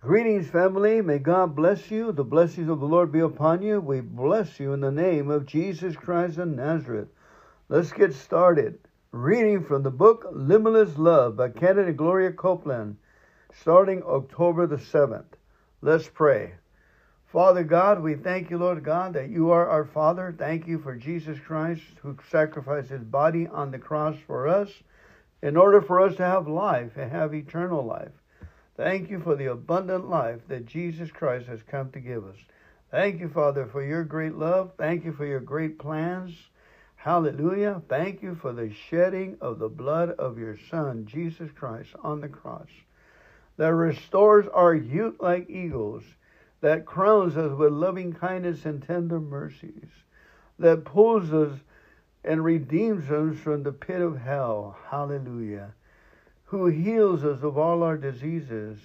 Greetings, family. May God bless you. The blessings of the Lord be upon you. We bless you in the name of Jesus Christ of Nazareth. Let's get started. Reading from the book Limitless Love by and Gloria Copeland, starting October the 7th. Let's pray. Father God, we thank you, Lord God, that you are our Father. Thank you for Jesus Christ who sacrificed his body on the cross for us in order for us to have life and have eternal life. Thank you for the abundant life that Jesus Christ has come to give us. Thank you, Father, for your great love. Thank you for your great plans. Hallelujah. Thank you for the shedding of the blood of your Son, Jesus Christ, on the cross that restores our youth like eagles, that crowns us with loving kindness and tender mercies, that pulls us and redeems us from the pit of hell. Hallelujah who heals us of all our diseases,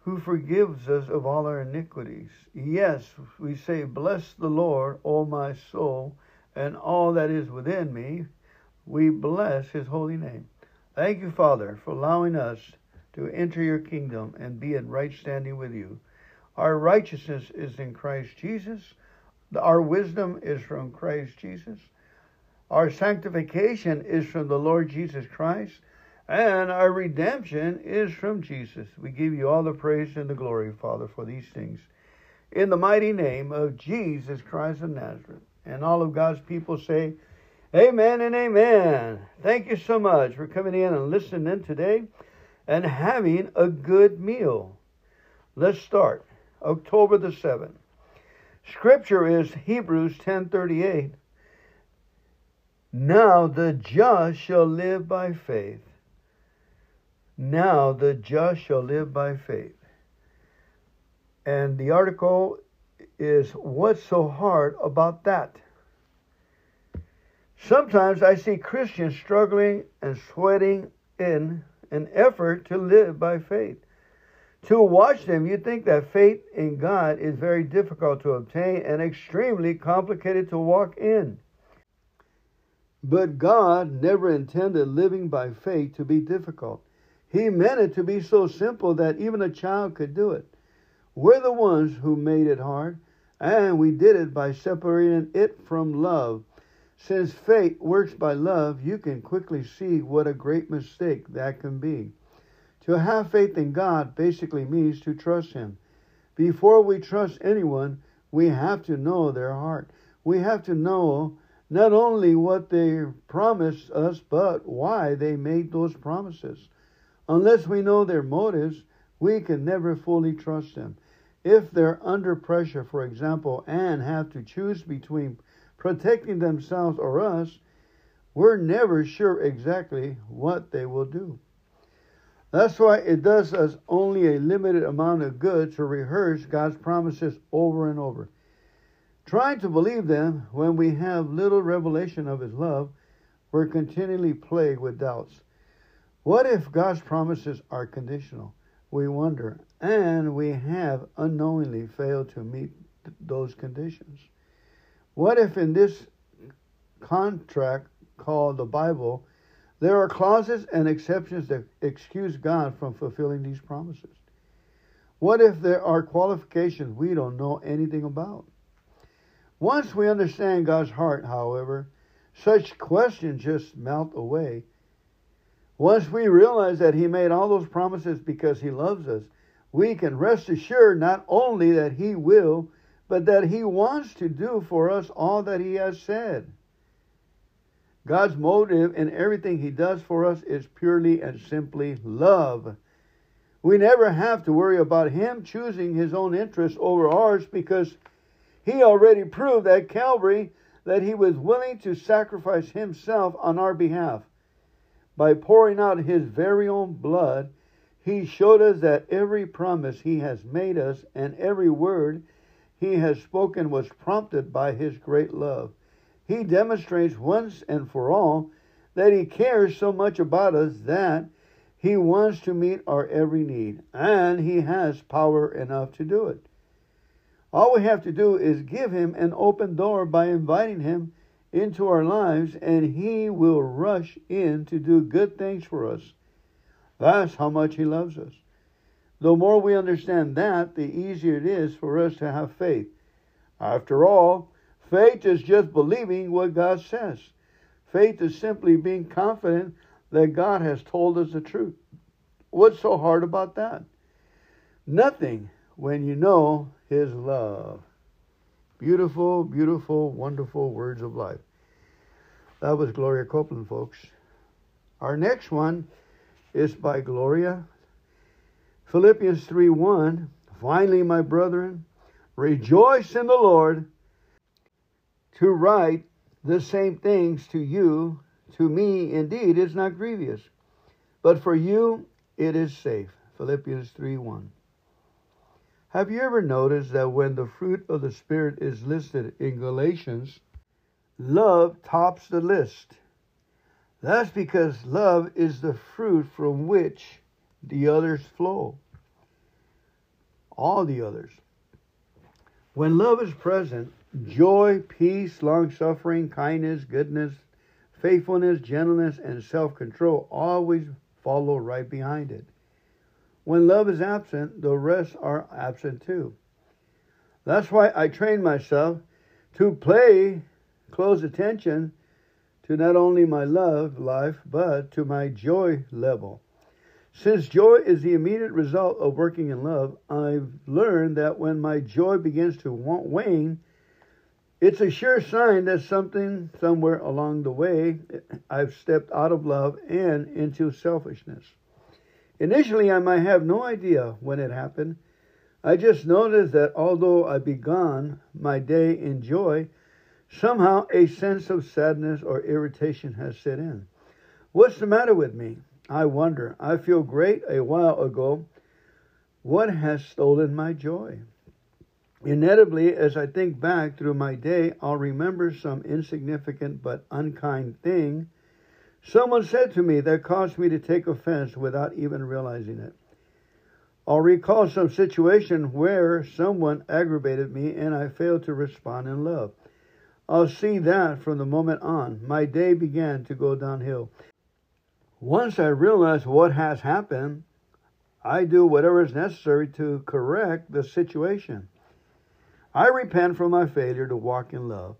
who forgives us of all our iniquities. Yes, we say, Bless the Lord, O my soul, and all that is within me. We bless his holy name. Thank you, Father, for allowing us to enter your kingdom and be in right standing with you. Our righteousness is in Christ Jesus. Our wisdom is from Christ Jesus. Our sanctification is from the Lord Jesus Christ. And our redemption is from Jesus. We give you all the praise and the glory, Father, for these things. In the mighty name of Jesus Christ of Nazareth. And all of God's people say, Amen and amen. Thank you so much for coming in and listening today and having a good meal. Let's start. October the 7th. Scripture is Hebrews 10:38. Now the just shall live by faith. Now the just shall live by faith. And the article is What's so hard about that? Sometimes I see Christians struggling and sweating in an effort to live by faith. To watch them, you think that faith in God is very difficult to obtain and extremely complicated to walk in. But God never intended living by faith to be difficult. He meant it to be so simple that even a child could do it. We're the ones who made it hard, and we did it by separating it from love. Since faith works by love, you can quickly see what a great mistake that can be. To have faith in God basically means to trust Him. Before we trust anyone, we have to know their heart. We have to know not only what they promised us, but why they made those promises. Unless we know their motives, we can never fully trust them. If they're under pressure, for example, and have to choose between protecting themselves or us, we're never sure exactly what they will do. That's why it does us only a limited amount of good to rehearse God's promises over and over. Trying to believe them when we have little revelation of His love, we're continually plagued with doubts. What if God's promises are conditional? We wonder, and we have unknowingly failed to meet th- those conditions. What if in this contract called the Bible, there are clauses and exceptions that excuse God from fulfilling these promises? What if there are qualifications we don't know anything about? Once we understand God's heart, however, such questions just melt away once we realize that He made all those promises because He loves us, we can rest assured not only that He will, but that He wants to do for us all that He has said. God's motive in everything He does for us is purely and simply love. We never have to worry about Him choosing His own interests over ours because He already proved at Calvary that He was willing to sacrifice Himself on our behalf. By pouring out his very own blood, he showed us that every promise he has made us and every word he has spoken was prompted by his great love. He demonstrates once and for all that he cares so much about us that he wants to meet our every need, and he has power enough to do it. All we have to do is give him an open door by inviting him into our lives, and He will rush in to do good things for us. That's how much He loves us. The more we understand that, the easier it is for us to have faith. After all, faith is just believing what God says. Faith is simply being confident that God has told us the truth. What's so hard about that? Nothing when you know His love. Beautiful, beautiful, wonderful words of life. That was Gloria Copeland, folks. Our next one is by Gloria. Philippians 3 1. Finally, my brethren, rejoice in the Lord. To write the same things to you, to me indeed, is not grievous, but for you it is safe. Philippians 3 1. Have you ever noticed that when the fruit of the Spirit is listed in Galatians, love tops the list? That's because love is the fruit from which the others flow. All the others. When love is present, joy, peace, long suffering, kindness, goodness, faithfulness, gentleness, and self control always follow right behind it. When love is absent, the rest are absent too. That's why I train myself to pay close attention to not only my love life, but to my joy level. Since joy is the immediate result of working in love, I've learned that when my joy begins to wane, it's a sure sign that something somewhere along the way I've stepped out of love and into selfishness. Initially, I might have no idea when it happened. I just noticed that although I began my day in joy, somehow a sense of sadness or irritation has set in. What's the matter with me? I wonder. I feel great a while ago. What has stolen my joy? Inevitably, as I think back through my day, I'll remember some insignificant but unkind thing someone said to me that caused me to take offense without even realizing it. I'll recall some situation where someone aggravated me and I failed to respond in love. I'll see that from the moment on, my day began to go downhill. Once I realize what has happened, I do whatever is necessary to correct the situation. I repent for my failure to walk in love.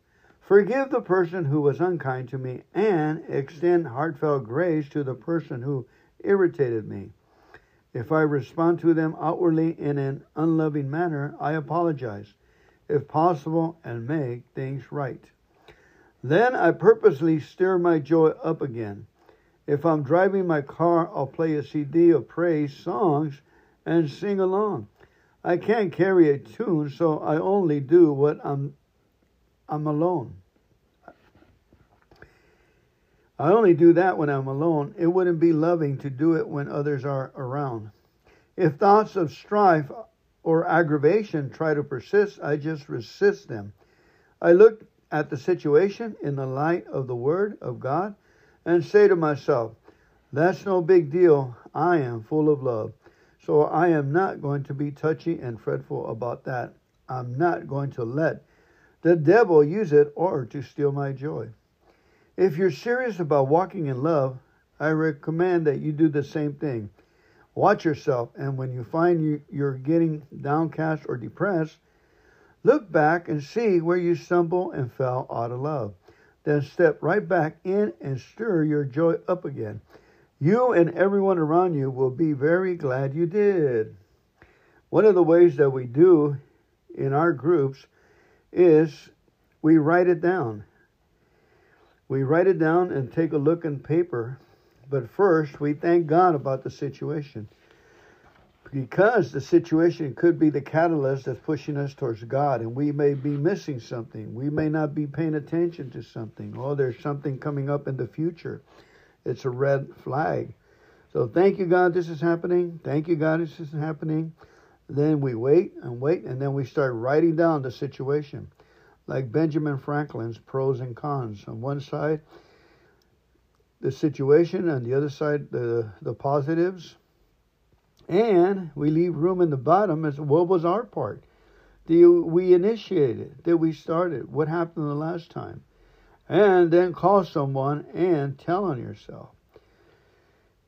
Forgive the person who was unkind to me and extend heartfelt grace to the person who irritated me. If I respond to them outwardly in an unloving manner, I apologize, if possible, and make things right. Then I purposely stir my joy up again. If I'm driving my car, I'll play a CD of praise songs and sing along. I can't carry a tune, so I only do what I'm I'm alone. I only do that when I'm alone. It wouldn't be loving to do it when others are around. If thoughts of strife or aggravation try to persist, I just resist them. I look at the situation in the light of the Word of God and say to myself, That's no big deal. I am full of love. So I am not going to be touchy and fretful about that. I'm not going to let the devil use it or to steal my joy. If you're serious about walking in love, I recommend that you do the same thing. Watch yourself, and when you find you, you're getting downcast or depressed, look back and see where you stumbled and fell out of love. Then step right back in and stir your joy up again. You and everyone around you will be very glad you did. One of the ways that we do in our groups is we write it down. We write it down and take a look in paper, but first we thank God about the situation. Because the situation could be the catalyst that's pushing us towards God, and we may be missing something. We may not be paying attention to something. Oh, there's something coming up in the future it's a red flag. So thank you, God, this is happening. Thank you, God, this is happening. Then we wait and wait, and then we start writing down the situation. Like Benjamin Franklin's pros and cons. On one side, the situation, on the other side, the, the positives. And we leave room in the bottom as what was our part? Did we initiate it? Did we start it? What happened the last time? and then call someone and tell on yourself.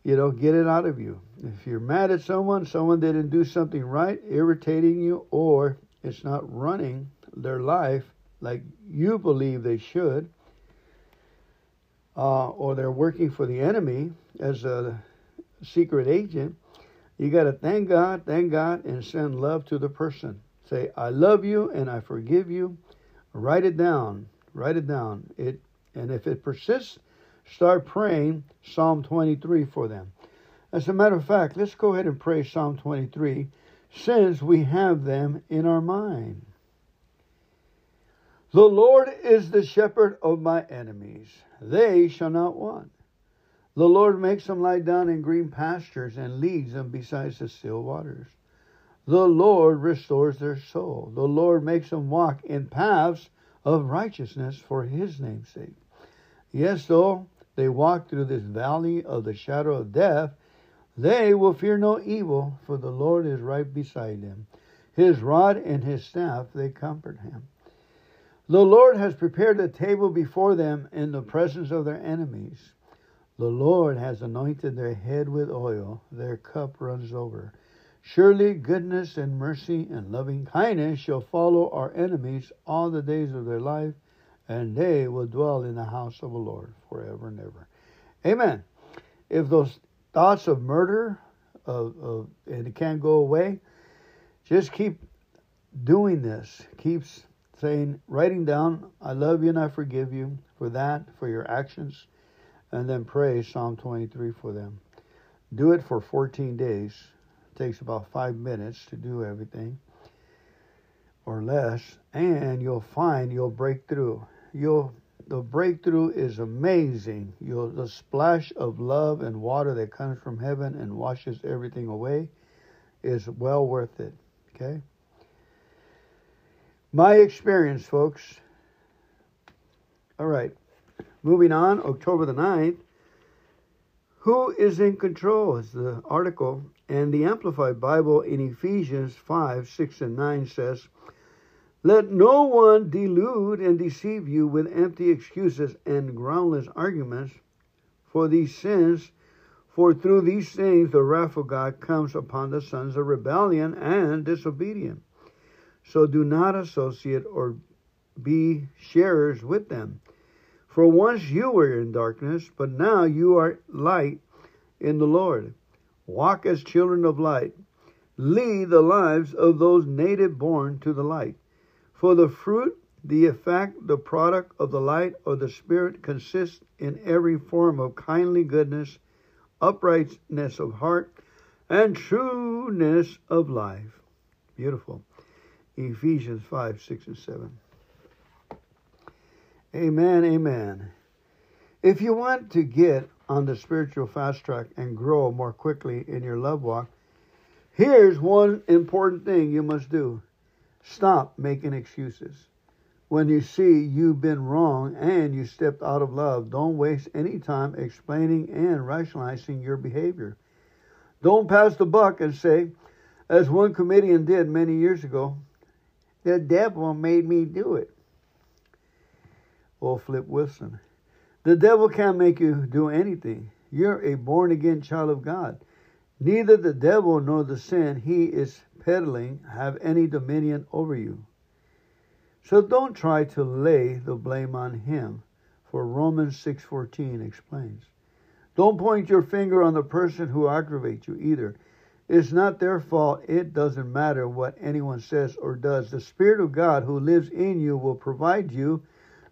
you know, get it out of you. If you're mad at someone, someone didn't do something right, irritating you, or it's not running their life like you believe they should, uh, or they're working for the enemy as a secret agent, you got to thank God, thank God, and send love to the person. Say, I love you and I forgive you. Write it down. Write it down. It and if it persists, start praying Psalm 23 for them. As a matter of fact, let's go ahead and pray Psalm 23 since we have them in our mind. The Lord is the shepherd of my enemies. They shall not want. The Lord makes them lie down in green pastures and leads them beside the still waters. The Lord restores their soul. The Lord makes them walk in paths of righteousness for his name's sake. Yes, though they walk through this valley of the shadow of death, they will fear no evil, for the Lord is right beside them. His rod and his staff, they comfort him. The Lord has prepared a table before them in the presence of their enemies. The Lord has anointed their head with oil, their cup runs over. Surely goodness and mercy and loving kindness shall follow our enemies all the days of their life, and they will dwell in the house of the Lord forever and ever. Amen. If those thoughts of murder, of, of and it can't go away, just keep doing this. Keeps saying, writing down, I love you and I forgive you for that, for your actions, and then pray Psalm 23 for them. Do it for 14 days. It takes about five minutes to do everything or less, and you'll find you'll break through. You'll the breakthrough is amazing. You'll the splash of love and water that comes from heaven and washes everything away is well worth it. Okay? My experience, folks. All right. Moving on, October the 9th. Who is in control is the article. And the Amplified Bible in Ephesians 5, 6, and 9 says, Let no one delude and deceive you with empty excuses and groundless arguments for these sins, for through these things the wrath of God comes upon the sons of rebellion and disobedience. So do not associate or be sharers with them. For once you were in darkness, but now you are light in the Lord. Walk as children of light. Lead the lives of those native born to the light. For the fruit, the effect, the product of the light or the Spirit consists in every form of kindly goodness, uprightness of heart, and trueness of life. Beautiful. Ephesians 5, 6, and 7. Amen, amen. If you want to get on the spiritual fast track and grow more quickly in your love walk, here's one important thing you must do stop making excuses. When you see you've been wrong and you stepped out of love, don't waste any time explaining and rationalizing your behavior. Don't pass the buck and say, as one comedian did many years ago, the devil made me do it. Or Flip Wilson. The devil can't make you do anything. You're a born again child of God. Neither the devil nor the sin he is peddling have any dominion over you. So don't try to lay the blame on him, for Romans 6:14 explains. Don't point your finger on the person who aggravates you either. It's not their fault. It doesn't matter what anyone says or does. The Spirit of God who lives in you will provide you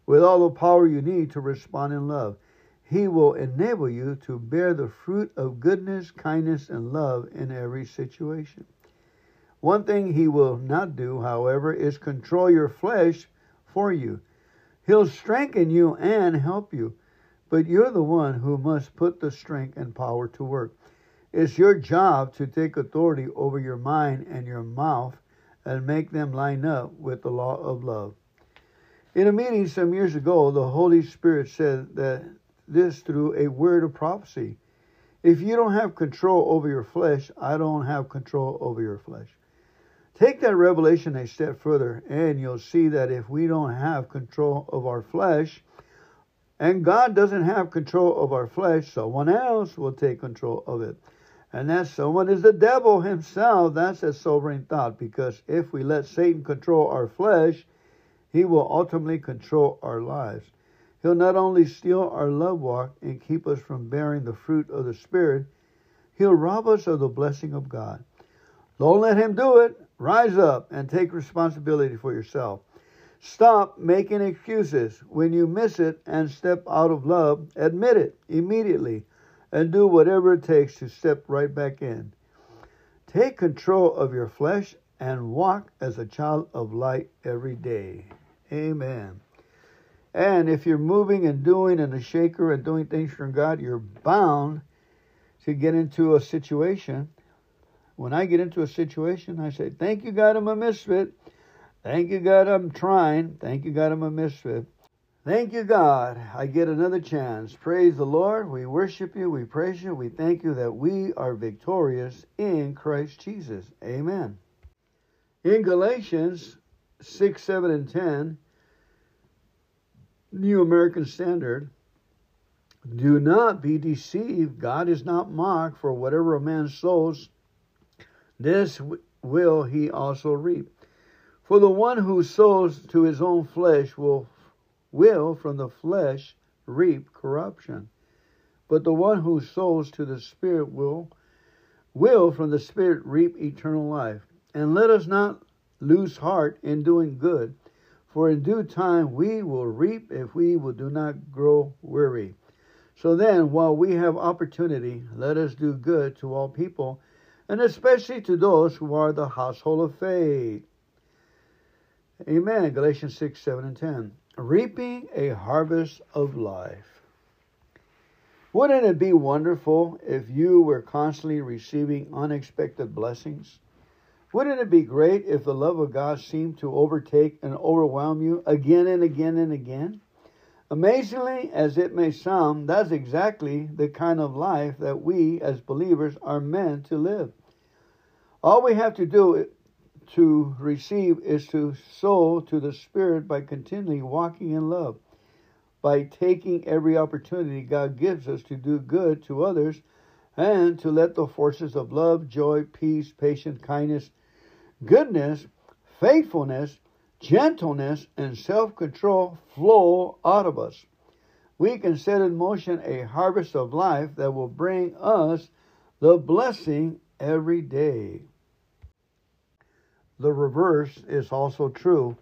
with all the power you need to respond in love. He will enable you to bear the fruit of goodness, kindness, and love in every situation. One thing he will not do, however, is control your flesh for you. He'll strengthen you and help you, but you're the one who must put the strength and power to work. It's your job to take authority over your mind and your mouth and make them line up with the law of love. In a meeting some years ago, the Holy Spirit said that this through a word of prophecy. If you don't have control over your flesh, I don't have control over your flesh. Take that revelation a step further, and you'll see that if we don't have control of our flesh, And God doesn't have control of our flesh, someone else will take control of it. And that someone is the devil himself. That's a sobering thought because if we let Satan control our flesh, he will ultimately control our lives. He'll not only steal our love walk and keep us from bearing the fruit of the Spirit, he'll rob us of the blessing of God. Don't let him do it. Rise up and take responsibility for yourself. Stop making excuses. When you miss it and step out of love, admit it immediately and do whatever it takes to step right back in. Take control of your flesh and walk as a child of light every day. Amen. And if you're moving and doing and a shaker and doing things from God, you're bound to get into a situation. When I get into a situation, I say, Thank you, God, I'm a misfit. Thank you, God, I'm trying. Thank you, God, I'm a misfit. Thank you, God. I get another chance. Praise the Lord. We worship you. We praise you. We thank you that we are victorious in Christ Jesus. Amen. In Galatians 6, 7, and 10, New American Standard, do not be deceived. God is not mocked, for whatever a man sows, this will he also reap. For the one who sows to his own flesh will will from the flesh reap corruption. But the one who sows to the Spirit will will from the Spirit reap eternal life. And let us not lose heart in doing good, for in due time we will reap if we will do not grow weary. So then, while we have opportunity, let us do good to all people, and especially to those who are the household of faith. Amen. Galatians 6, 7, and 10 reaping a harvest of life. Wouldn't it be wonderful if you were constantly receiving unexpected blessings? Wouldn't it be great if the love of God seemed to overtake and overwhelm you again and again and again? Amazingly as it may sound, that's exactly the kind of life that we as believers are meant to live. All we have to do to receive is to sow to the Spirit by continually walking in love, by taking every opportunity God gives us to do good to others, and to let the forces of love, joy, peace, patience, kindness, goodness, faithfulness, gentleness, and self control flow out of us. We can set in motion a harvest of life that will bring us the blessing every day the reverse is also true.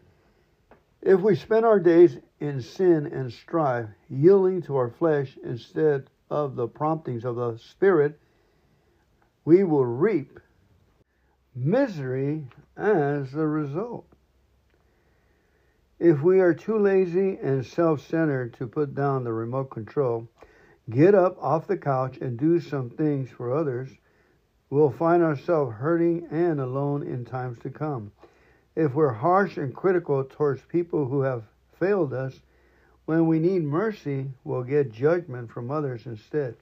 If we spend our days in sin and strife, yielding to our flesh instead of the promptings of the Spirit, we will reap misery as a result. If we are too lazy and self centered to put down the remote control, get up off the couch and do some things for others, we'll find ourselves hurting and alone in times to come. If we're harsh and critical towards people who have failed us, when we need mercy, we'll get judgment from others instead.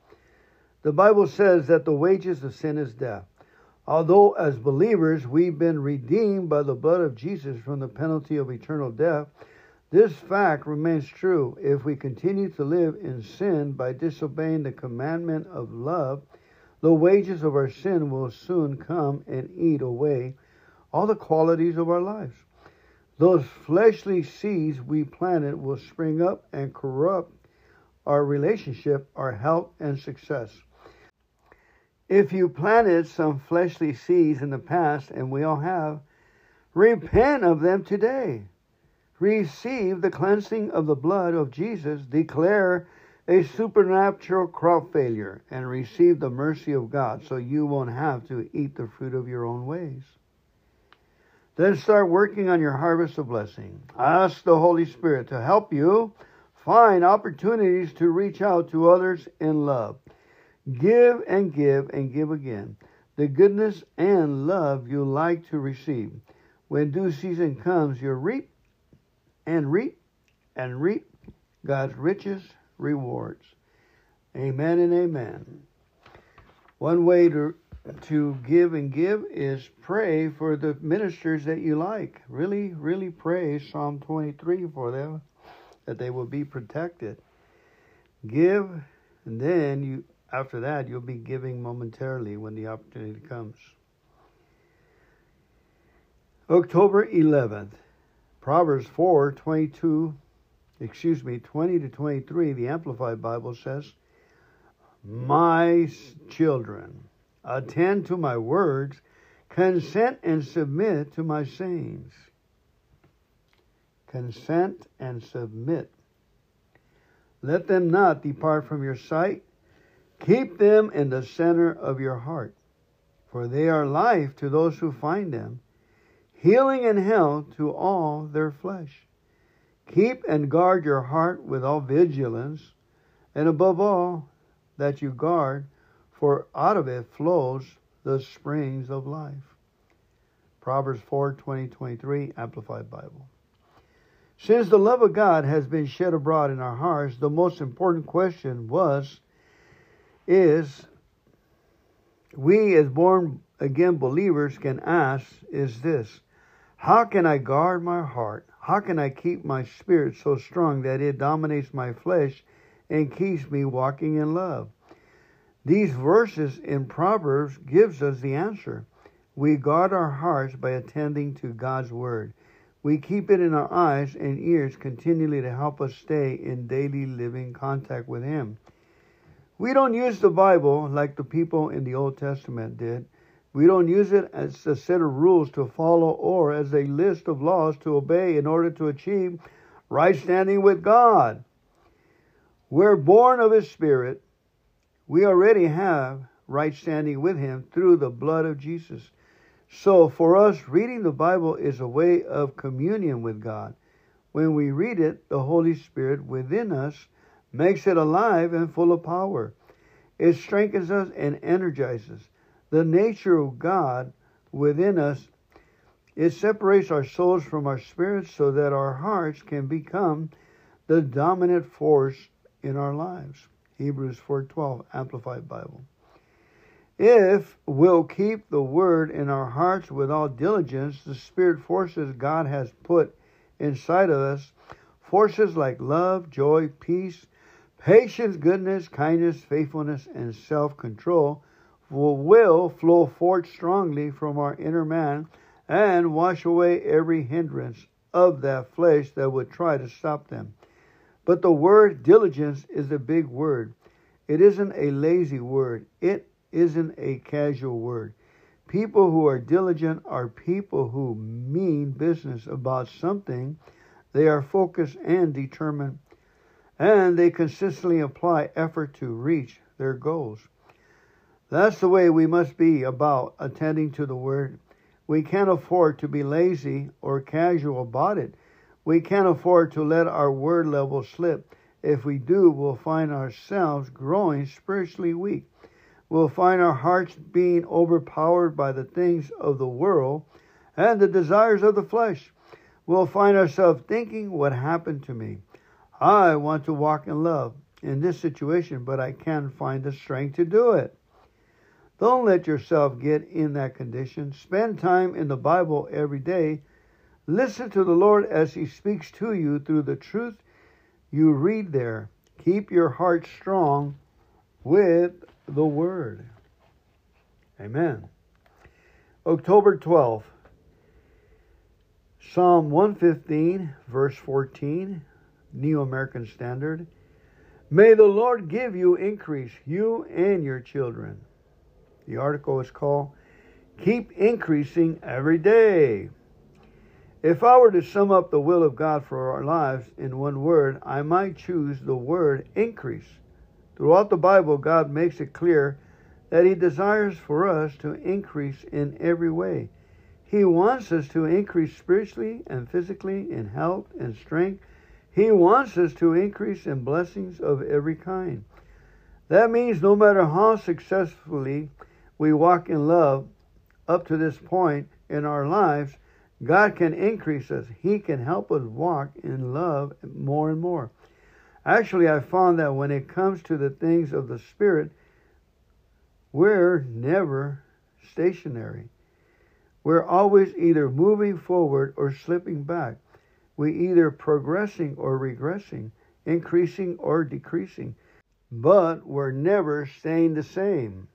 The Bible says that the wages of sin is death. Although, as believers, we've been redeemed by the blood of Jesus from the penalty of eternal death, this fact remains true if we continue to live in sin by disobeying the commandment of love the wages of our sin will soon come and eat away all the qualities of our lives. Those fleshly seeds we planted will spring up and corrupt our relationship, our health, and success. If you planted some fleshly seeds in the past, and we all have, repent of them today. Receive the cleansing of the blood of Jesus. Declare a supernatural crop failure and receive the mercy of God so you won't have to eat the fruit of your own ways. Then start working on your harvest of blessing. Ask the Holy Spirit to help you find opportunities to reach out to others in love. Give and give and give again. The goodness and love you like to receive. When due season comes, you reap and reap and reap God's riches rewards. Amen and amen. One way to to give and give is pray for the ministers that you like. Really, really pray Psalm 23 for them that they will be protected. Give, and then you after that you'll be giving momentarily when the opportunity comes. October 11th, Proverbs 4 22, excuse me, 20 to 23, the Amplified Bible says, My children, attend to my words, consent and submit to my sayings. Consent and submit. Let them not depart from your sight. Keep them in the center of your heart, for they are life to those who find them, healing and health to all their flesh. Keep and guard your heart with all vigilance, and above all, that you guard, for out of it flows the springs of life. Proverbs 4 20 23, Amplified Bible. Since the love of God has been shed abroad in our hearts, the most important question was, is, we as born again believers can ask is this How can I guard my heart? How can I keep my spirit so strong that it dominates my flesh and keeps me walking in love? These verses in Proverbs gives us the answer. We guard our hearts by attending to God's word. We keep it in our eyes and ears continually to help us stay in daily living contact with Him. We don't use the Bible like the people in the Old Testament did. We don't use it as a set of rules to follow or as a list of laws to obey in order to achieve right standing with God. We're born of His Spirit. We already have right standing with Him through the blood of Jesus. So for us, reading the Bible is a way of communion with God. When we read it, the Holy Spirit within us makes it alive and full of power. It strengthens us and energizes. The nature of God within us, it separates our souls from our spirits so that our hearts can become the dominant force in our lives. Hebrews 4:12 Amplified Bible. If we'll keep the word in our hearts with all diligence, the spirit forces God has put inside of us, forces like love, joy, peace, patience, goodness, kindness, faithfulness, and self control, will, will flow forth strongly from our inner man and wash away every hindrance of that flesh that would try to stop them. But the word diligence is a big word. It isn't a lazy word. It isn't a casual word. People who are diligent are people who mean business about something. They are focused and determined, and they consistently apply effort to reach their goals. That's the way we must be about attending to the Word. We can't afford to be lazy or casual about it. We can't afford to let our word level slip. If we do, we'll find ourselves growing spiritually weak. We'll find our hearts being overpowered by the things of the world and the desires of the flesh. We'll find ourselves thinking, What happened to me? I want to walk in love in this situation, but I can't find the strength to do it. Don't let yourself get in that condition. Spend time in the Bible every day. Listen to the Lord as He speaks to you through the truth you read there. Keep your heart strong with the Word. Amen. October 12th, Psalm 115, verse 14, New American Standard. May the Lord give you increase, you and your children. The article is called Keep Increasing Every Day. If I were to sum up the will of God for our lives in one word, I might choose the word increase. Throughout the Bible, God makes it clear that He desires for us to increase in every way. He wants us to increase spiritually and physically in health and strength. He wants us to increase in blessings of every kind. That means no matter how successfully we walk in love up to this point in our lives, God can increase us. He can help us walk in love more and more. Actually, I found that when it comes to the things of the Spirit, we're never stationary. We're always either moving forward or slipping back. We either progressing or regressing, increasing or decreasing. but we're never staying the same.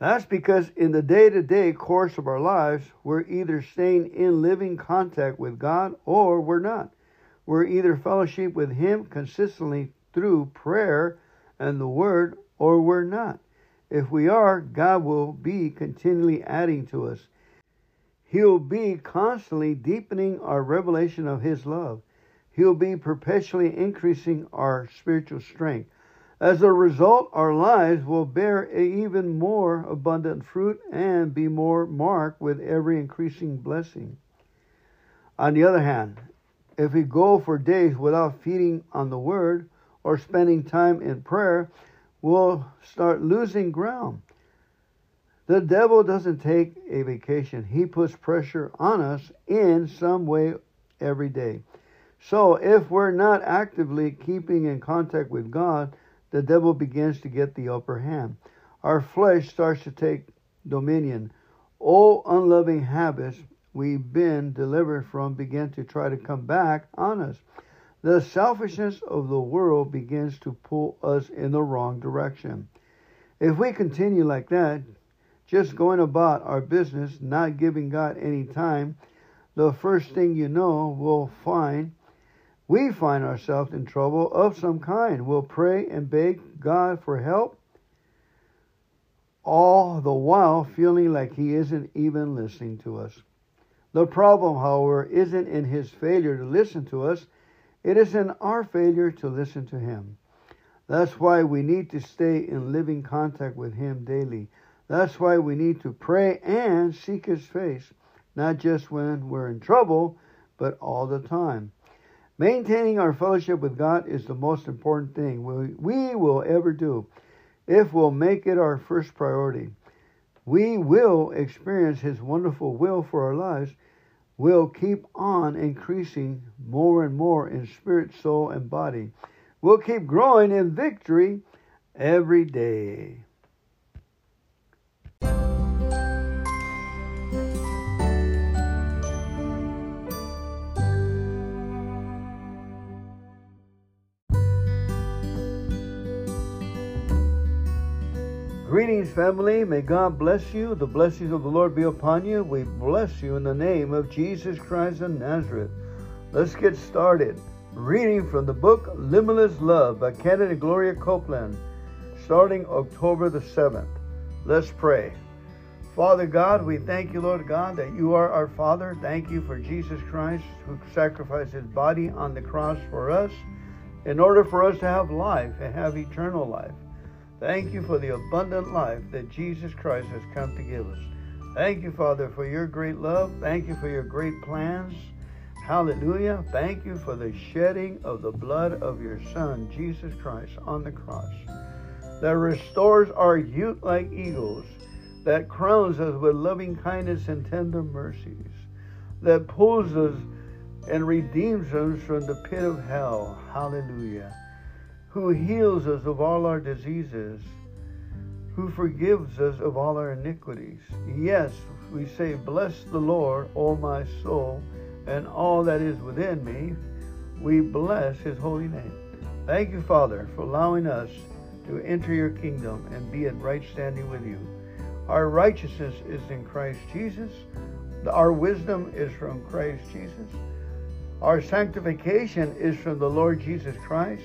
That's because in the day to day course of our lives, we're either staying in living contact with God or we're not. We're either fellowship with Him consistently through prayer and the Word or we're not. If we are, God will be continually adding to us. He'll be constantly deepening our revelation of His love. He'll be perpetually increasing our spiritual strength. As a result, our lives will bear even more abundant fruit and be more marked with every increasing blessing. On the other hand, if we go for days without feeding on the Word or spending time in prayer, we'll start losing ground. The devil doesn't take a vacation, he puts pressure on us in some way every day. So, if we're not actively keeping in contact with God, the devil begins to get the upper hand. Our flesh starts to take dominion. All unloving habits we've been delivered from begin to try to come back on us. The selfishness of the world begins to pull us in the wrong direction. If we continue like that, just going about our business, not giving God any time, the first thing you know, we'll find we find ourselves in trouble of some kind. We'll pray and beg God for help, all the while feeling like He isn't even listening to us. The problem, however, isn't in His failure to listen to us, it is in our failure to listen to Him. That's why we need to stay in living contact with Him daily. That's why we need to pray and seek His face, not just when we're in trouble, but all the time. Maintaining our fellowship with God is the most important thing we, we will ever do if we'll make it our first priority. We will experience His wonderful will for our lives. We'll keep on increasing more and more in spirit, soul, and body. We'll keep growing in victory every day. Greetings, family. May God bless you. The blessings of the Lord be upon you. We bless you in the name of Jesus Christ of Nazareth. Let's get started. Reading from the book Limitless Love by and Gloria Copeland, starting October the 7th. Let's pray. Father God, we thank you, Lord God, that you are our Father. Thank you for Jesus Christ who sacrificed his body on the cross for us in order for us to have life and have eternal life. Thank you for the abundant life that Jesus Christ has come to give us. Thank you, Father, for your great love. Thank you for your great plans. Hallelujah. Thank you for the shedding of the blood of your Son, Jesus Christ, on the cross, that restores our youth like eagles, that crowns us with loving kindness and tender mercies, that pulls us and redeems us from the pit of hell. Hallelujah who heals us of all our diseases, who forgives us of all our iniquities. Yes, we say, Bless the Lord, O my soul, and all that is within me. We bless his holy name. Thank you, Father, for allowing us to enter your kingdom and be in right standing with you. Our righteousness is in Christ Jesus. Our wisdom is from Christ Jesus. Our sanctification is from the Lord Jesus Christ.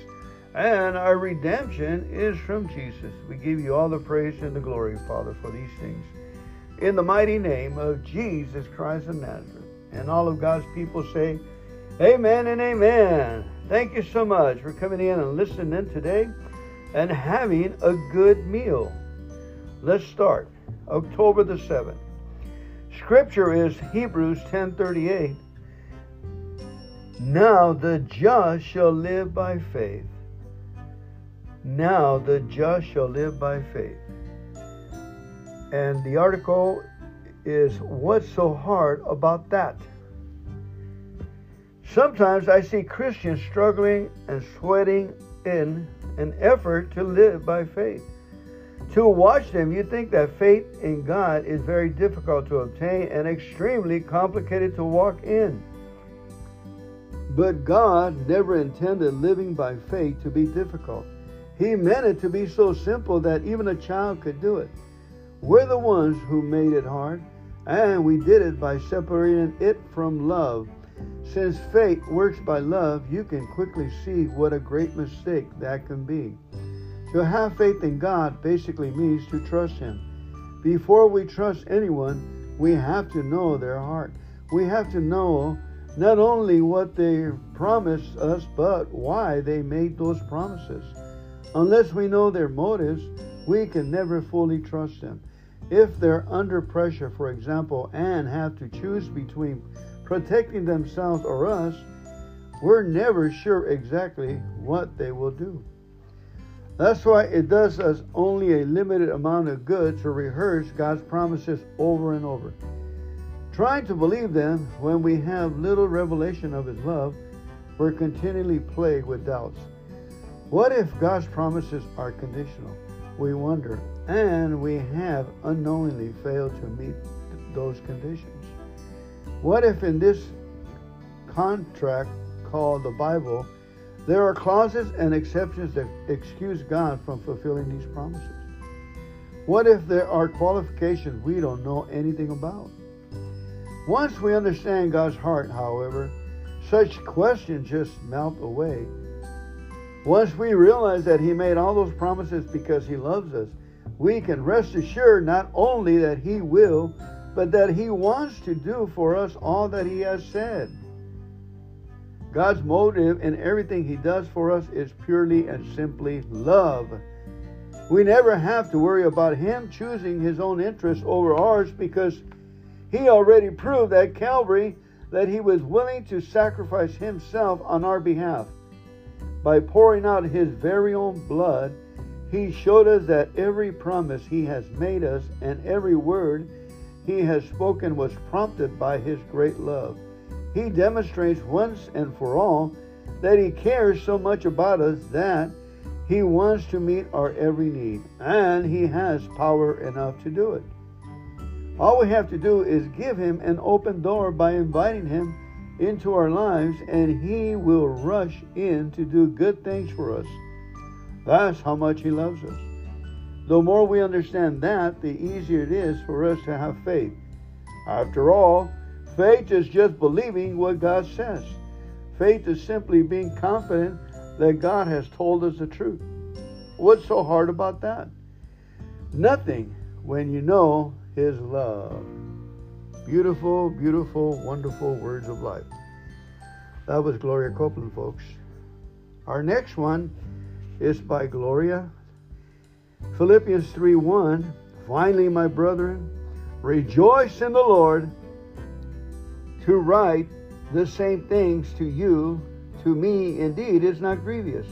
And our redemption is from Jesus. We give you all the praise and the glory, Father, for these things. In the mighty name of Jesus Christ of Nazareth. And all of God's people say, Amen and amen. Thank you so much for coming in and listening in today and having a good meal. Let's start. October the 7th. Scripture is Hebrews 10:38. Now the just shall live by faith. Now the just shall live by faith. And the article is What's so hard about that? Sometimes I see Christians struggling and sweating in an effort to live by faith. To watch them, you think that faith in God is very difficult to obtain and extremely complicated to walk in. But God never intended living by faith to be difficult. He meant it to be so simple that even a child could do it. We're the ones who made it hard, and we did it by separating it from love. Since faith works by love, you can quickly see what a great mistake that can be. To have faith in God basically means to trust Him. Before we trust anyone, we have to know their heart. We have to know not only what they promised us, but why they made those promises. Unless we know their motives, we can never fully trust them. If they're under pressure, for example, and have to choose between protecting themselves or us, we're never sure exactly what they will do. That's why it does us only a limited amount of good to rehearse God's promises over and over. Trying to believe them when we have little revelation of His love, we're continually plagued with doubts. What if God's promises are conditional? We wonder, and we have unknowingly failed to meet those conditions. What if in this contract called the Bible, there are clauses and exceptions that excuse God from fulfilling these promises. What if there are qualifications we don't know anything about? Once we understand God's heart, however, such questions just melt away. Once we realize that He made all those promises because He loves us, we can rest assured not only that He will, but that He wants to do for us all that He has said. God's motive in everything He does for us is purely and simply love. We never have to worry about Him choosing His own interests over ours because He already proved at Calvary that He was willing to sacrifice Himself on our behalf. By pouring out His very own blood, He showed us that every promise He has made us and every word He has spoken was prompted by His great love. He demonstrates once and for all that He cares so much about us that He wants to meet our every need, and He has power enough to do it. All we have to do is give Him an open door by inviting Him into our lives, and He will rush in to do good things for us. That's how much He loves us. The more we understand that, the easier it is for us to have faith. After all, Faith is just believing what God says. Faith is simply being confident that God has told us the truth. What's so hard about that? Nothing when you know His love. Beautiful, beautiful, wonderful words of life. That was Gloria Copeland, folks. Our next one is by Gloria. Philippians 3 1. Finally, my brethren, rejoice in the Lord to write the same things to you, to me indeed is not grievous,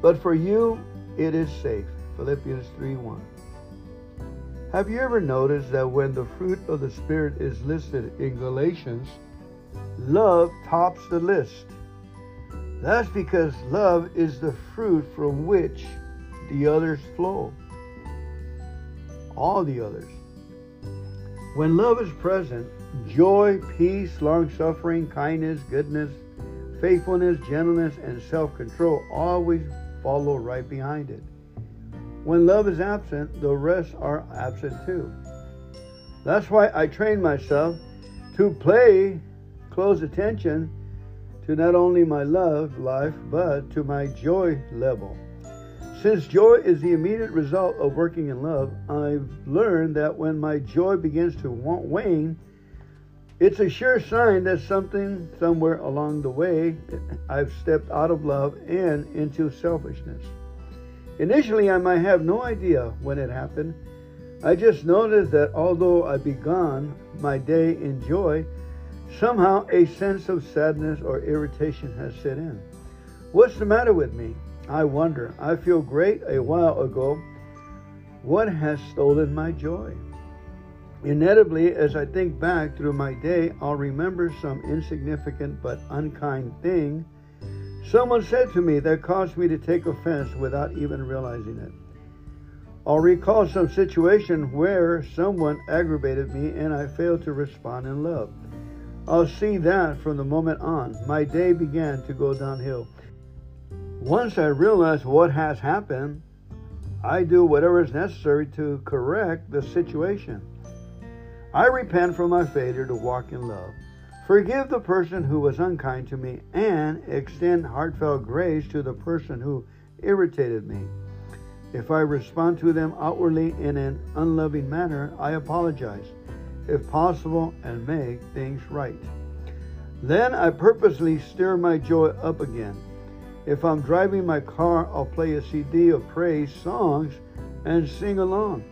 but for you it is safe. Philippians 3 1. Have you ever noticed that when the fruit of the Spirit is listed in Galatians, love tops the list? That's because love is the fruit from which the others flow. All the others. When love is present, joy, peace, long suffering, kindness, goodness, faithfulness, gentleness, and self control always follow right behind it. When love is absent, the rest are absent too. That's why I train myself to play close attention to not only my love life, but to my joy level. Since joy is the immediate result of working in love, I've learned that when my joy begins to wane, it's a sure sign that something somewhere along the way I've stepped out of love and into selfishness. Initially, I might have no idea when it happened. I just noticed that although I began my day in joy, somehow a sense of sadness or irritation has set in. What's the matter with me? I wonder. I feel great a while ago. What has stolen my joy? Inevitably, as I think back through my day, I'll remember some insignificant but unkind thing someone said to me that caused me to take offense without even realizing it. I'll recall some situation where someone aggravated me and I failed to respond in love. I'll see that from the moment on, my day began to go downhill. Once I realize what has happened, I do whatever is necessary to correct the situation. I repent for my failure to walk in love. Forgive the person who was unkind to me and extend heartfelt grace to the person who irritated me. If I respond to them outwardly in an unloving manner, I apologize, if possible, and make things right. Then I purposely stir my joy up again. If I'm driving my car, I'll play a CD of praise songs and sing along.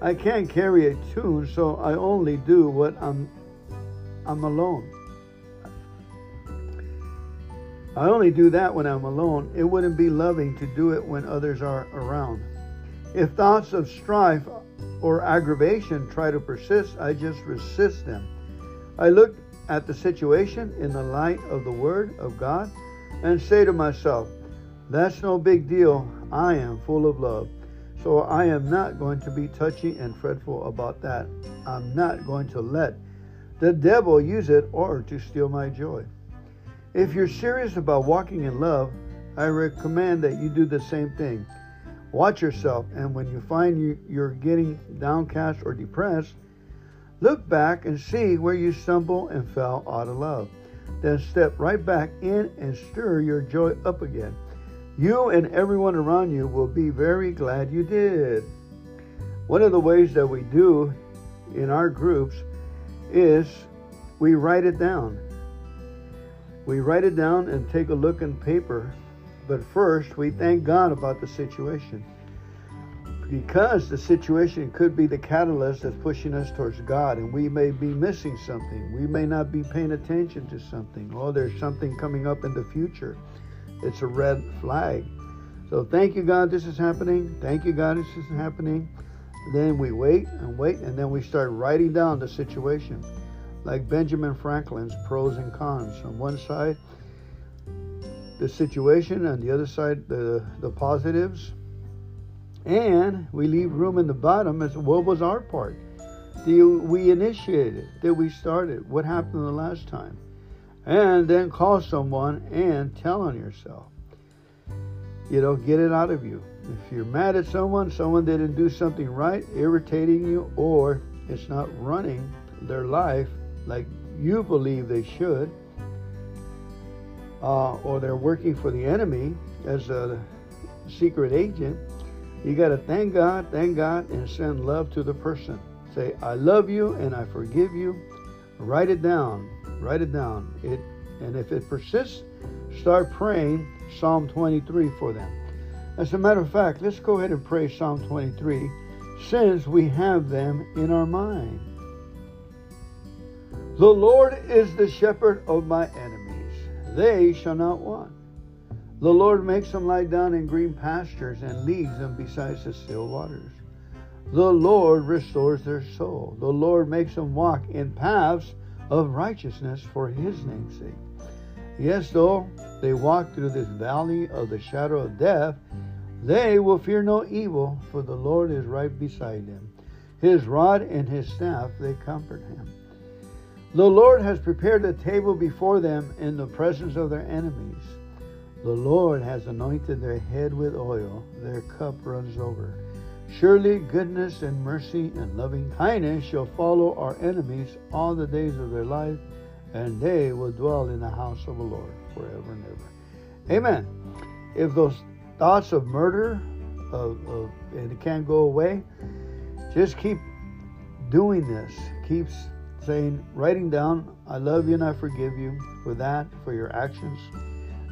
I can't carry a tune, so I only do what I'm I'm alone. I only do that when I'm alone. It wouldn't be loving to do it when others are around. If thoughts of strife or aggravation try to persist, I just resist them. I look at the situation in the light of the Word of God and say to myself, That's no big deal. I am full of love. So I am not going to be touchy and fretful about that. I'm not going to let the devil use it or to steal my joy. If you're serious about walking in love, I recommend that you do the same thing. Watch yourself, and when you find you, you're getting downcast or depressed, look back and see where you stumbled and fell out of love. Then step right back in and stir your joy up again. You and everyone around you will be very glad you did. One of the ways that we do in our groups is we write it down. We write it down and take a look in paper, but first we thank God about the situation. Because the situation could be the catalyst that's pushing us towards God, and we may be missing something. We may not be paying attention to something. Oh, there's something coming up in the future. It's a red flag. So thank you, God, this is happening. Thank you, God, this is happening. Then we wait and wait, and then we start writing down the situation. Like Benjamin Franklin's pros and cons. On one side, the situation, on the other side, the, the positives. And we leave room in the bottom as what was our part? Did we initiated? Did we start it? What happened the last time? and then call someone and tell on yourself. You know, get it out of you. If you're mad at someone, someone didn't do something right, irritating you, or it's not running their life like you believe they should, uh, or they're working for the enemy as a secret agent, you got to thank God, thank God, and send love to the person. Say, I love you and I forgive you. Write it down. Write it down. It and if it persists, start praying Psalm 23 for them. As a matter of fact, let's go ahead and pray Psalm 23 since we have them in our mind. The Lord is the shepherd of my enemies. They shall not want. The Lord makes them lie down in green pastures and leads them beside the still waters. The Lord restores their soul. The Lord makes them walk in paths of righteousness for his name's sake. Yes, though they walk through this valley of the shadow of death, they will fear no evil, for the Lord is right beside them. His rod and his staff, they comfort him. The Lord has prepared a table before them in the presence of their enemies. The Lord has anointed their head with oil, their cup runs over. Surely goodness and mercy and loving kindness shall follow our enemies all the days of their life, and they will dwell in the house of the Lord forever and ever. Amen. If those thoughts of murder of, of, and it can't go away, just keep doing this. Keep saying, writing down, I love you and I forgive you for that, for your actions,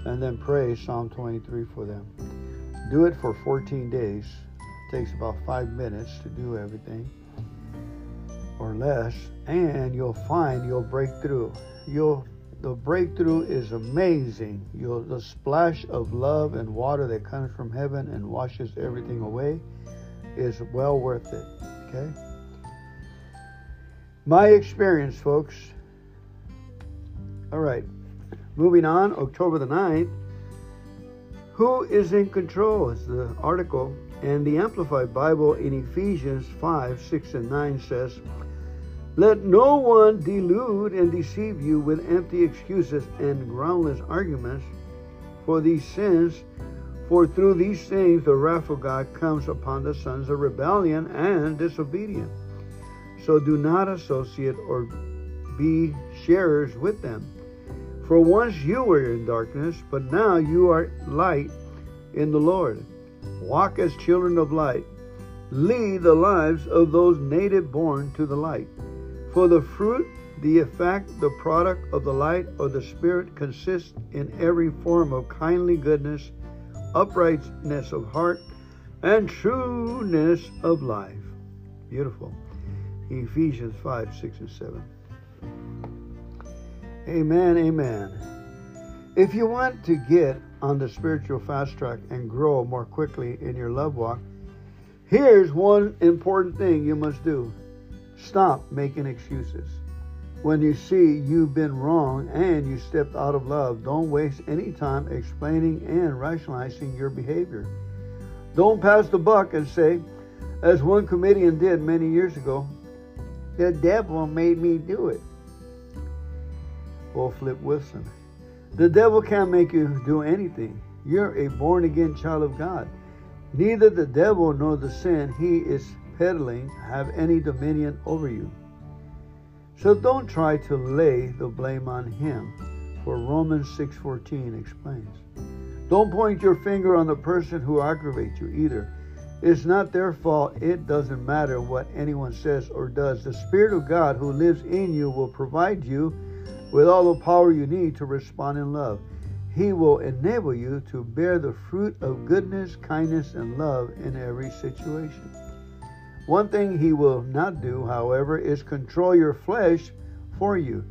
and then pray Psalm 23 for them. Do it for 14 days It takes about five minutes to do everything or less, and you'll find you'll break through. You'll the breakthrough is amazing. You'll the splash of love and water that comes from heaven and washes everything away is well worth it. Okay? My experience, folks. All right. Moving on, October the 9th. Who is in control is the article and the Amplified Bible in Ephesians 5 6 and 9 says, Let no one delude and deceive you with empty excuses and groundless arguments, for these sins For through these things the wrath of God comes upon the sons of rebellion and disobedience. So do not associate or be sharers with them. For once you were in darkness, but now you are light in the Lord. Walk as children of light. Lead the lives of those native born to the light. For the fruit, the effect, the product of the light or the Spirit consists in every form of kindly goodness, uprightness of heart, and trueness of life. Beautiful. Ephesians 5, 6, and 7. Amen, amen. If you want to get on the spiritual fast track and grow more quickly in your love walk, here's one important thing you must do stop making excuses. When you see you've been wrong and you stepped out of love, don't waste any time explaining and rationalizing your behavior. Don't pass the buck and say, as one comedian did many years ago, the devil made me do it. Or Flip Wilson. The devil can't make you do anything. You're a born again child of God. Neither the devil nor the sin he is peddling have any dominion over you. So don't try to lay the blame on him, for Romans 6:14 explains. Don't point your finger on the person who aggravates you either. It's not their fault. It doesn't matter what anyone says or does. The Spirit of God who lives in you will provide you with all the power you need to respond in love. He will enable you to bear the fruit of goodness, kindness, and love in every situation. One thing he will not do, however, is control your flesh for you.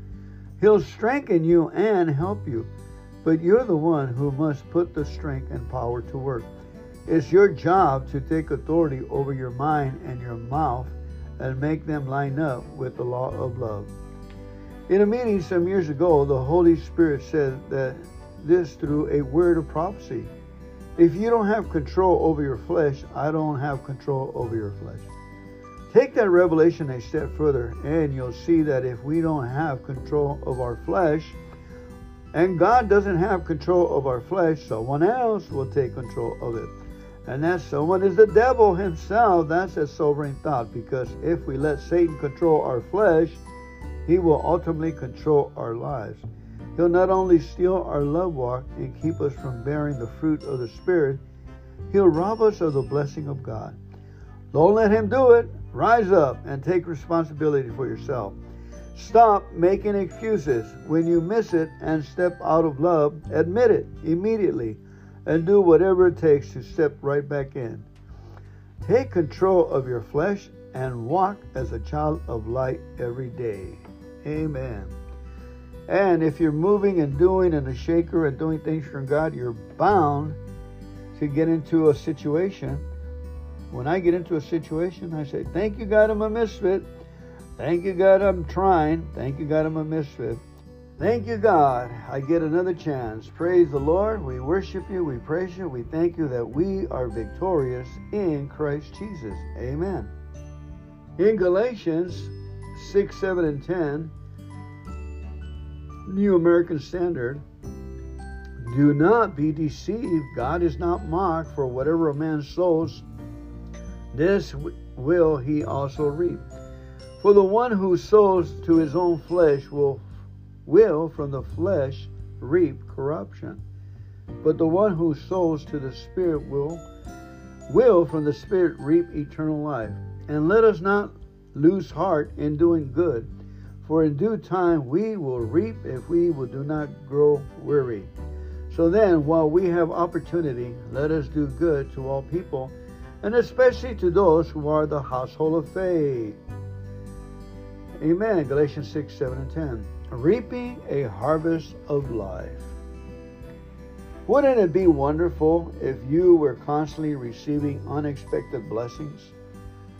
He'll strengthen you and help you, but you're the one who must put the strength and power to work. It's your job to take authority over your mind and your mouth and make them line up with the law of love. In a meeting some years ago, the Holy Spirit said that this through a word of prophecy. If you don't have control over your flesh, I don't have control over your flesh. Take that revelation a step further, and you'll see that if we don't have control of our flesh, and God doesn't have control of our flesh, someone else will take control of it. And that someone is the devil himself. That's a sobering thought because if we let Satan control our flesh, he will ultimately control our lives. He'll not only steal our love walk and keep us from bearing the fruit of the Spirit, he'll rob us of the blessing of God. Don't let him do it. Rise up and take responsibility for yourself. Stop making excuses. When you miss it and step out of love, admit it immediately and do whatever it takes to step right back in. Take control of your flesh and walk as a child of light every day. Amen. And if you're moving and doing and a shaker and doing things from God, you're bound to get into a situation. When I get into a situation, I say, Thank you, God, I'm a misfit. Thank you, God, I'm trying. Thank you, God, I'm a misfit. Thank you, God. I get another chance. Praise the Lord. We worship you. We praise you. We thank you that we are victorious in Christ Jesus. Amen. In Galatians 6, 7, and 10, New American Standard, do not be deceived. God is not mocked, for whatever a man sows, this will he also reap. For the one who sows to his own flesh will, will from the flesh reap corruption. But the one who sows to the Spirit will, will from the Spirit reap eternal life. And let us not lose heart in doing good for in due time we will reap if we will do not grow weary. So then, while we have opportunity, let us do good to all people, and especially to those who are the household of faith. Amen. Galatians 6, 7, and 10. Reaping a harvest of life. Wouldn't it be wonderful if you were constantly receiving unexpected blessings?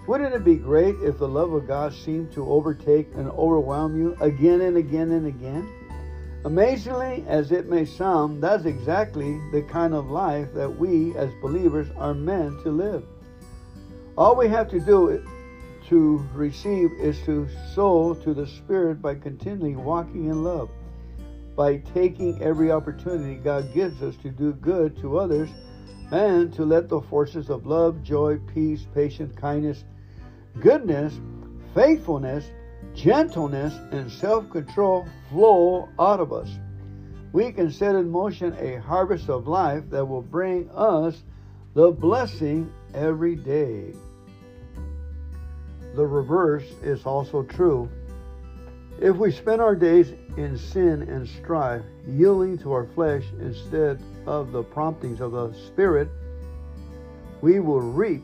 Wouldn't it be great if the love of God seemed to overtake and overwhelm you again and again and again? Amazingly as it may sound, that's exactly the kind of life that we as believers are meant to live. All we have to do to receive is to sow to the Spirit by continually walking in love, by taking every opportunity God gives us to do good to others and to let the forces of love, joy, peace, patience, kindness, goodness, faithfulness, gentleness, and self control flow out of us. We can set in motion a harvest of life that will bring us the blessing every day. The reverse is also true. If we spend our days in sin and strife, yielding to our flesh instead of the promptings of the Spirit, we will reap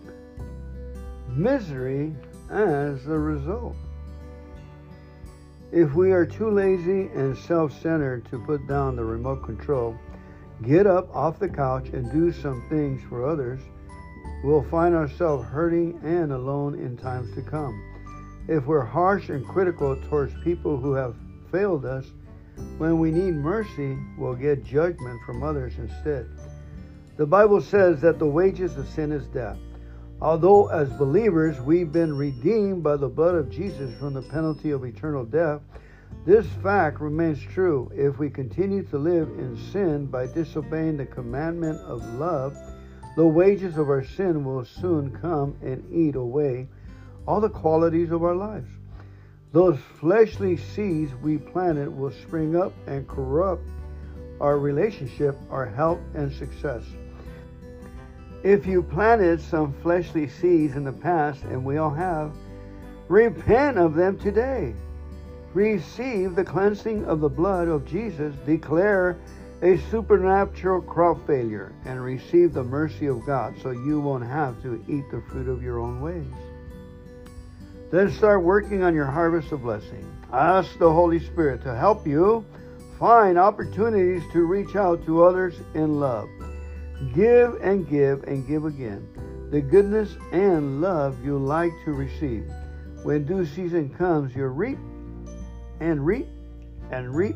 misery as a result. If we are too lazy and self centered to put down the remote control, get up off the couch and do some things for others, we'll find ourselves hurting and alone in times to come. If we're harsh and critical towards people who have failed us, when we need mercy, we'll get judgment from others instead. The Bible says that the wages of sin is death. Although, as believers, we've been redeemed by the blood of Jesus from the penalty of eternal death, this fact remains true if we continue to live in sin by disobeying the commandment of love. The wages of our sin will soon come and eat away all the qualities of our lives. Those fleshly seeds we planted will spring up and corrupt our relationship, our health, and success. If you planted some fleshly seeds in the past, and we all have, repent of them today. Receive the cleansing of the blood of Jesus, declare a supernatural crop failure, and receive the mercy of God so you won't have to eat the fruit of your own ways. Then start working on your harvest of blessing. Ask the Holy Spirit to help you find opportunities to reach out to others in love. Give and give and give again the goodness and love you like to receive. When due season comes, you'll reap and reap and reap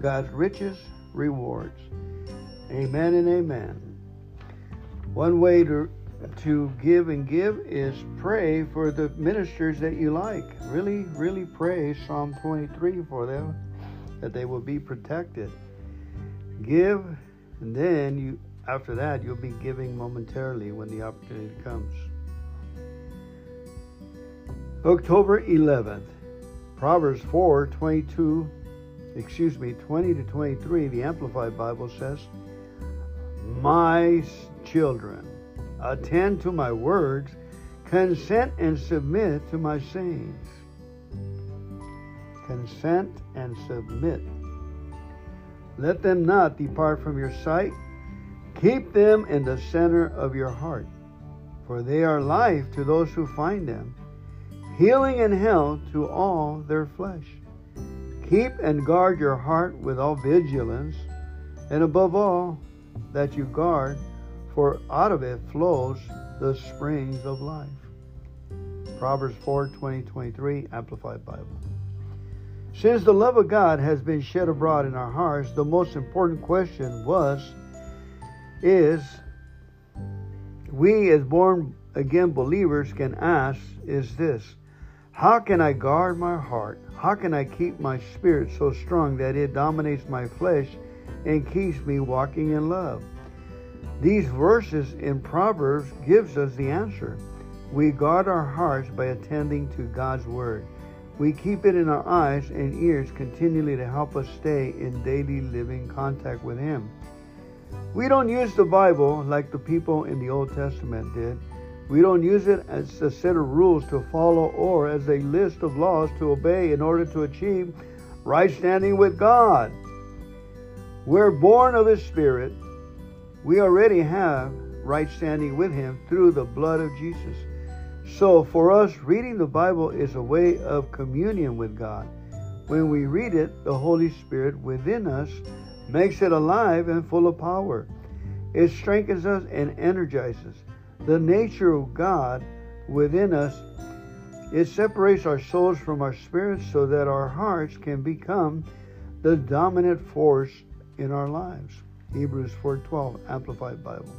God's richest rewards. Amen and amen. One way to to give and give is pray for the ministers that you like. Really, really pray Psalm 23 for them that they will be protected. Give and then you after that, you'll be giving momentarily when the opportunity comes. October 11th, Proverbs 4 22, excuse me, 20 to 23, the Amplified Bible says, My children, attend to my words, consent and submit to my sayings. Consent and submit. Let them not depart from your sight Keep them in the center of your heart, for they are life to those who find them, healing and health to all their flesh. Keep and guard your heart with all vigilance, and above all, that you guard, for out of it flows the springs of life. Proverbs 4 20 23, Amplified Bible. Since the love of God has been shed abroad in our hearts, the most important question was is we as born again believers can ask is this how can I guard my heart? How can I keep my spirit so strong that it dominates my flesh and keeps me walking in love? These verses in Proverbs gives us the answer. We guard our hearts by attending to God's word. We keep it in our eyes and ears continually to help us stay in daily living contact with him. We don't use the Bible like the people in the Old Testament did. We don't use it as a set of rules to follow or as a list of laws to obey in order to achieve right standing with God. We're born of His Spirit. We already have right standing with Him through the blood of Jesus. So for us, reading the Bible is a way of communion with God. When we read it, the Holy Spirit within us makes it alive and full of power. It strengthens us and energizes. The nature of God within us, it separates our souls from our spirits so that our hearts can become the dominant force in our lives. Hebrews 4:12 Amplified Bible.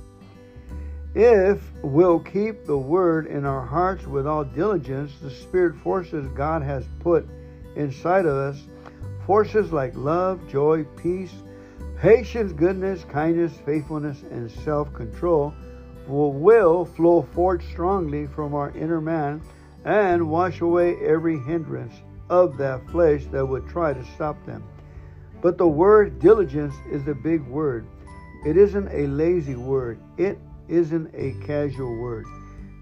If we'll keep the word in our hearts with all diligence, the spirit forces God has put inside of us, forces like love, joy, peace, Patience, goodness, kindness, faithfulness, and self control will, will flow forth strongly from our inner man and wash away every hindrance of that flesh that would try to stop them. But the word diligence is a big word. It isn't a lazy word, it isn't a casual word.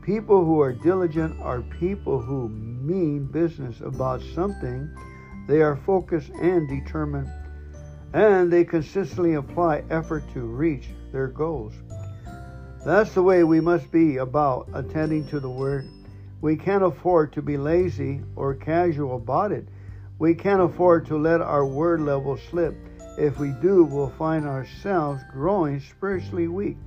People who are diligent are people who mean business about something. They are focused and determined, and they consistently apply effort to reach their goals. That's the way we must be about attending to the Word. We can't afford to be lazy or casual about it. We can't afford to let our word level slip. If we do, we'll find ourselves growing spiritually weak.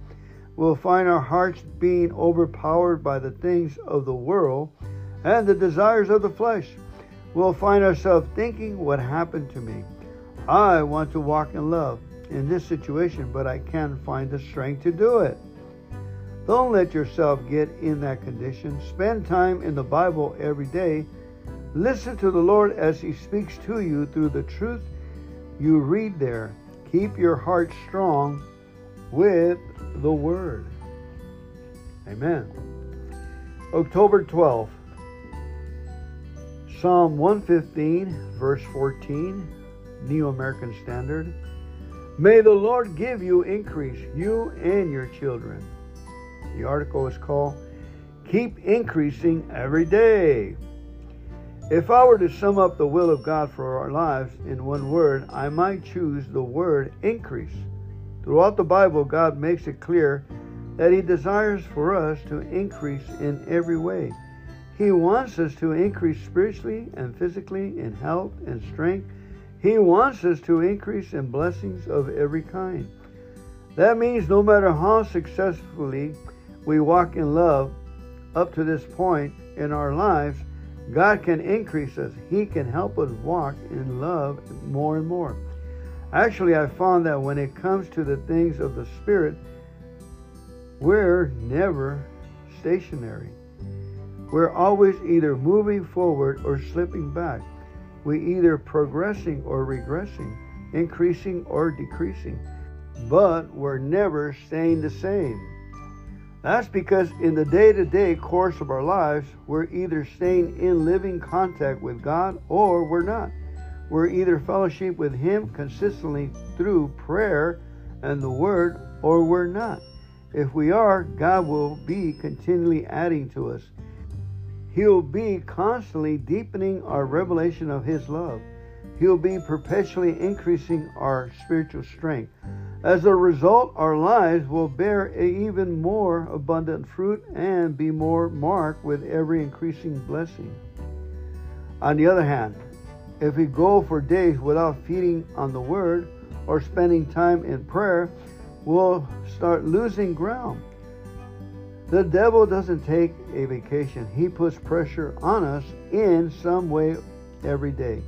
We'll find our hearts being overpowered by the things of the world and the desires of the flesh. We'll find ourselves thinking, What happened to me? I want to walk in love in this situation, but I can't find the strength to do it. Don't let yourself get in that condition. Spend time in the Bible every day. Listen to the Lord as He speaks to you through the truth you read there. Keep your heart strong with the Word. Amen. October 12th, Psalm 115, verse 14, New American Standard. May the Lord give you increase, you and your children. The article is called Keep Increasing Every Day. If I were to sum up the will of God for our lives in one word, I might choose the word increase. Throughout the Bible, God makes it clear that He desires for us to increase in every way. He wants us to increase spiritually and physically in health and strength. He wants us to increase in blessings of every kind. That means no matter how successfully we walk in love up to this point in our lives, God can increase us. He can help us walk in love more and more. Actually, I found that when it comes to the things of the Spirit, we're never stationary. We're always either moving forward or slipping back. We either progressing or regressing, increasing or decreasing. But we're never staying the same. That's because in the day to day course of our lives, we're either staying in living contact with God or we're not. We're either fellowship with Him consistently through prayer and the Word or we're not. If we are, God will be continually adding to us. He'll be constantly deepening our revelation of His love. He'll be perpetually increasing our spiritual strength. As a result, our lives will bear even more abundant fruit and be more marked with every increasing blessing. On the other hand, if we go for days without feeding on the Word or spending time in prayer, we'll start losing ground. The devil doesn't take a vacation, he puts pressure on us in some way every day.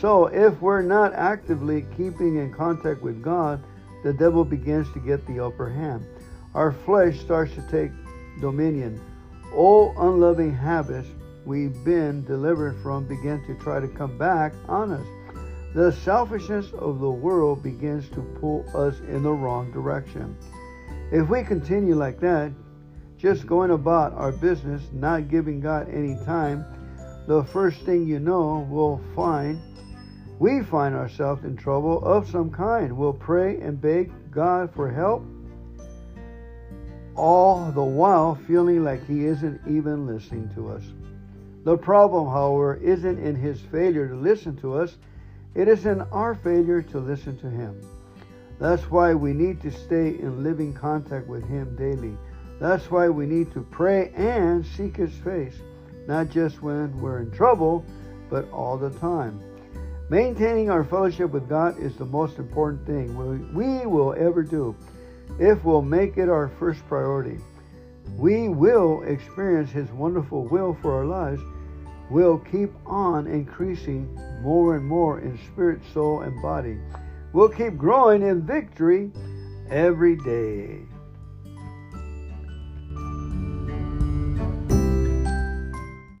So, if we're not actively keeping in contact with God, the devil begins to get the upper hand. Our flesh starts to take dominion. All unloving habits we've been delivered from begin to try to come back on us. The selfishness of the world begins to pull us in the wrong direction. If we continue like that, just going about our business, not giving God any time, the first thing you know, we'll find we find ourselves in trouble of some kind. We'll pray and beg God for help, all the while feeling like He isn't even listening to us. The problem, however, isn't in His failure to listen to us, it is in our failure to listen to Him. That's why we need to stay in living contact with Him daily. That's why we need to pray and seek His face, not just when we're in trouble, but all the time. Maintaining our fellowship with God is the most important thing we will ever do if we'll make it our first priority. We will experience His wonderful will for our lives. We'll keep on increasing more and more in spirit, soul, and body. We'll keep growing in victory every day.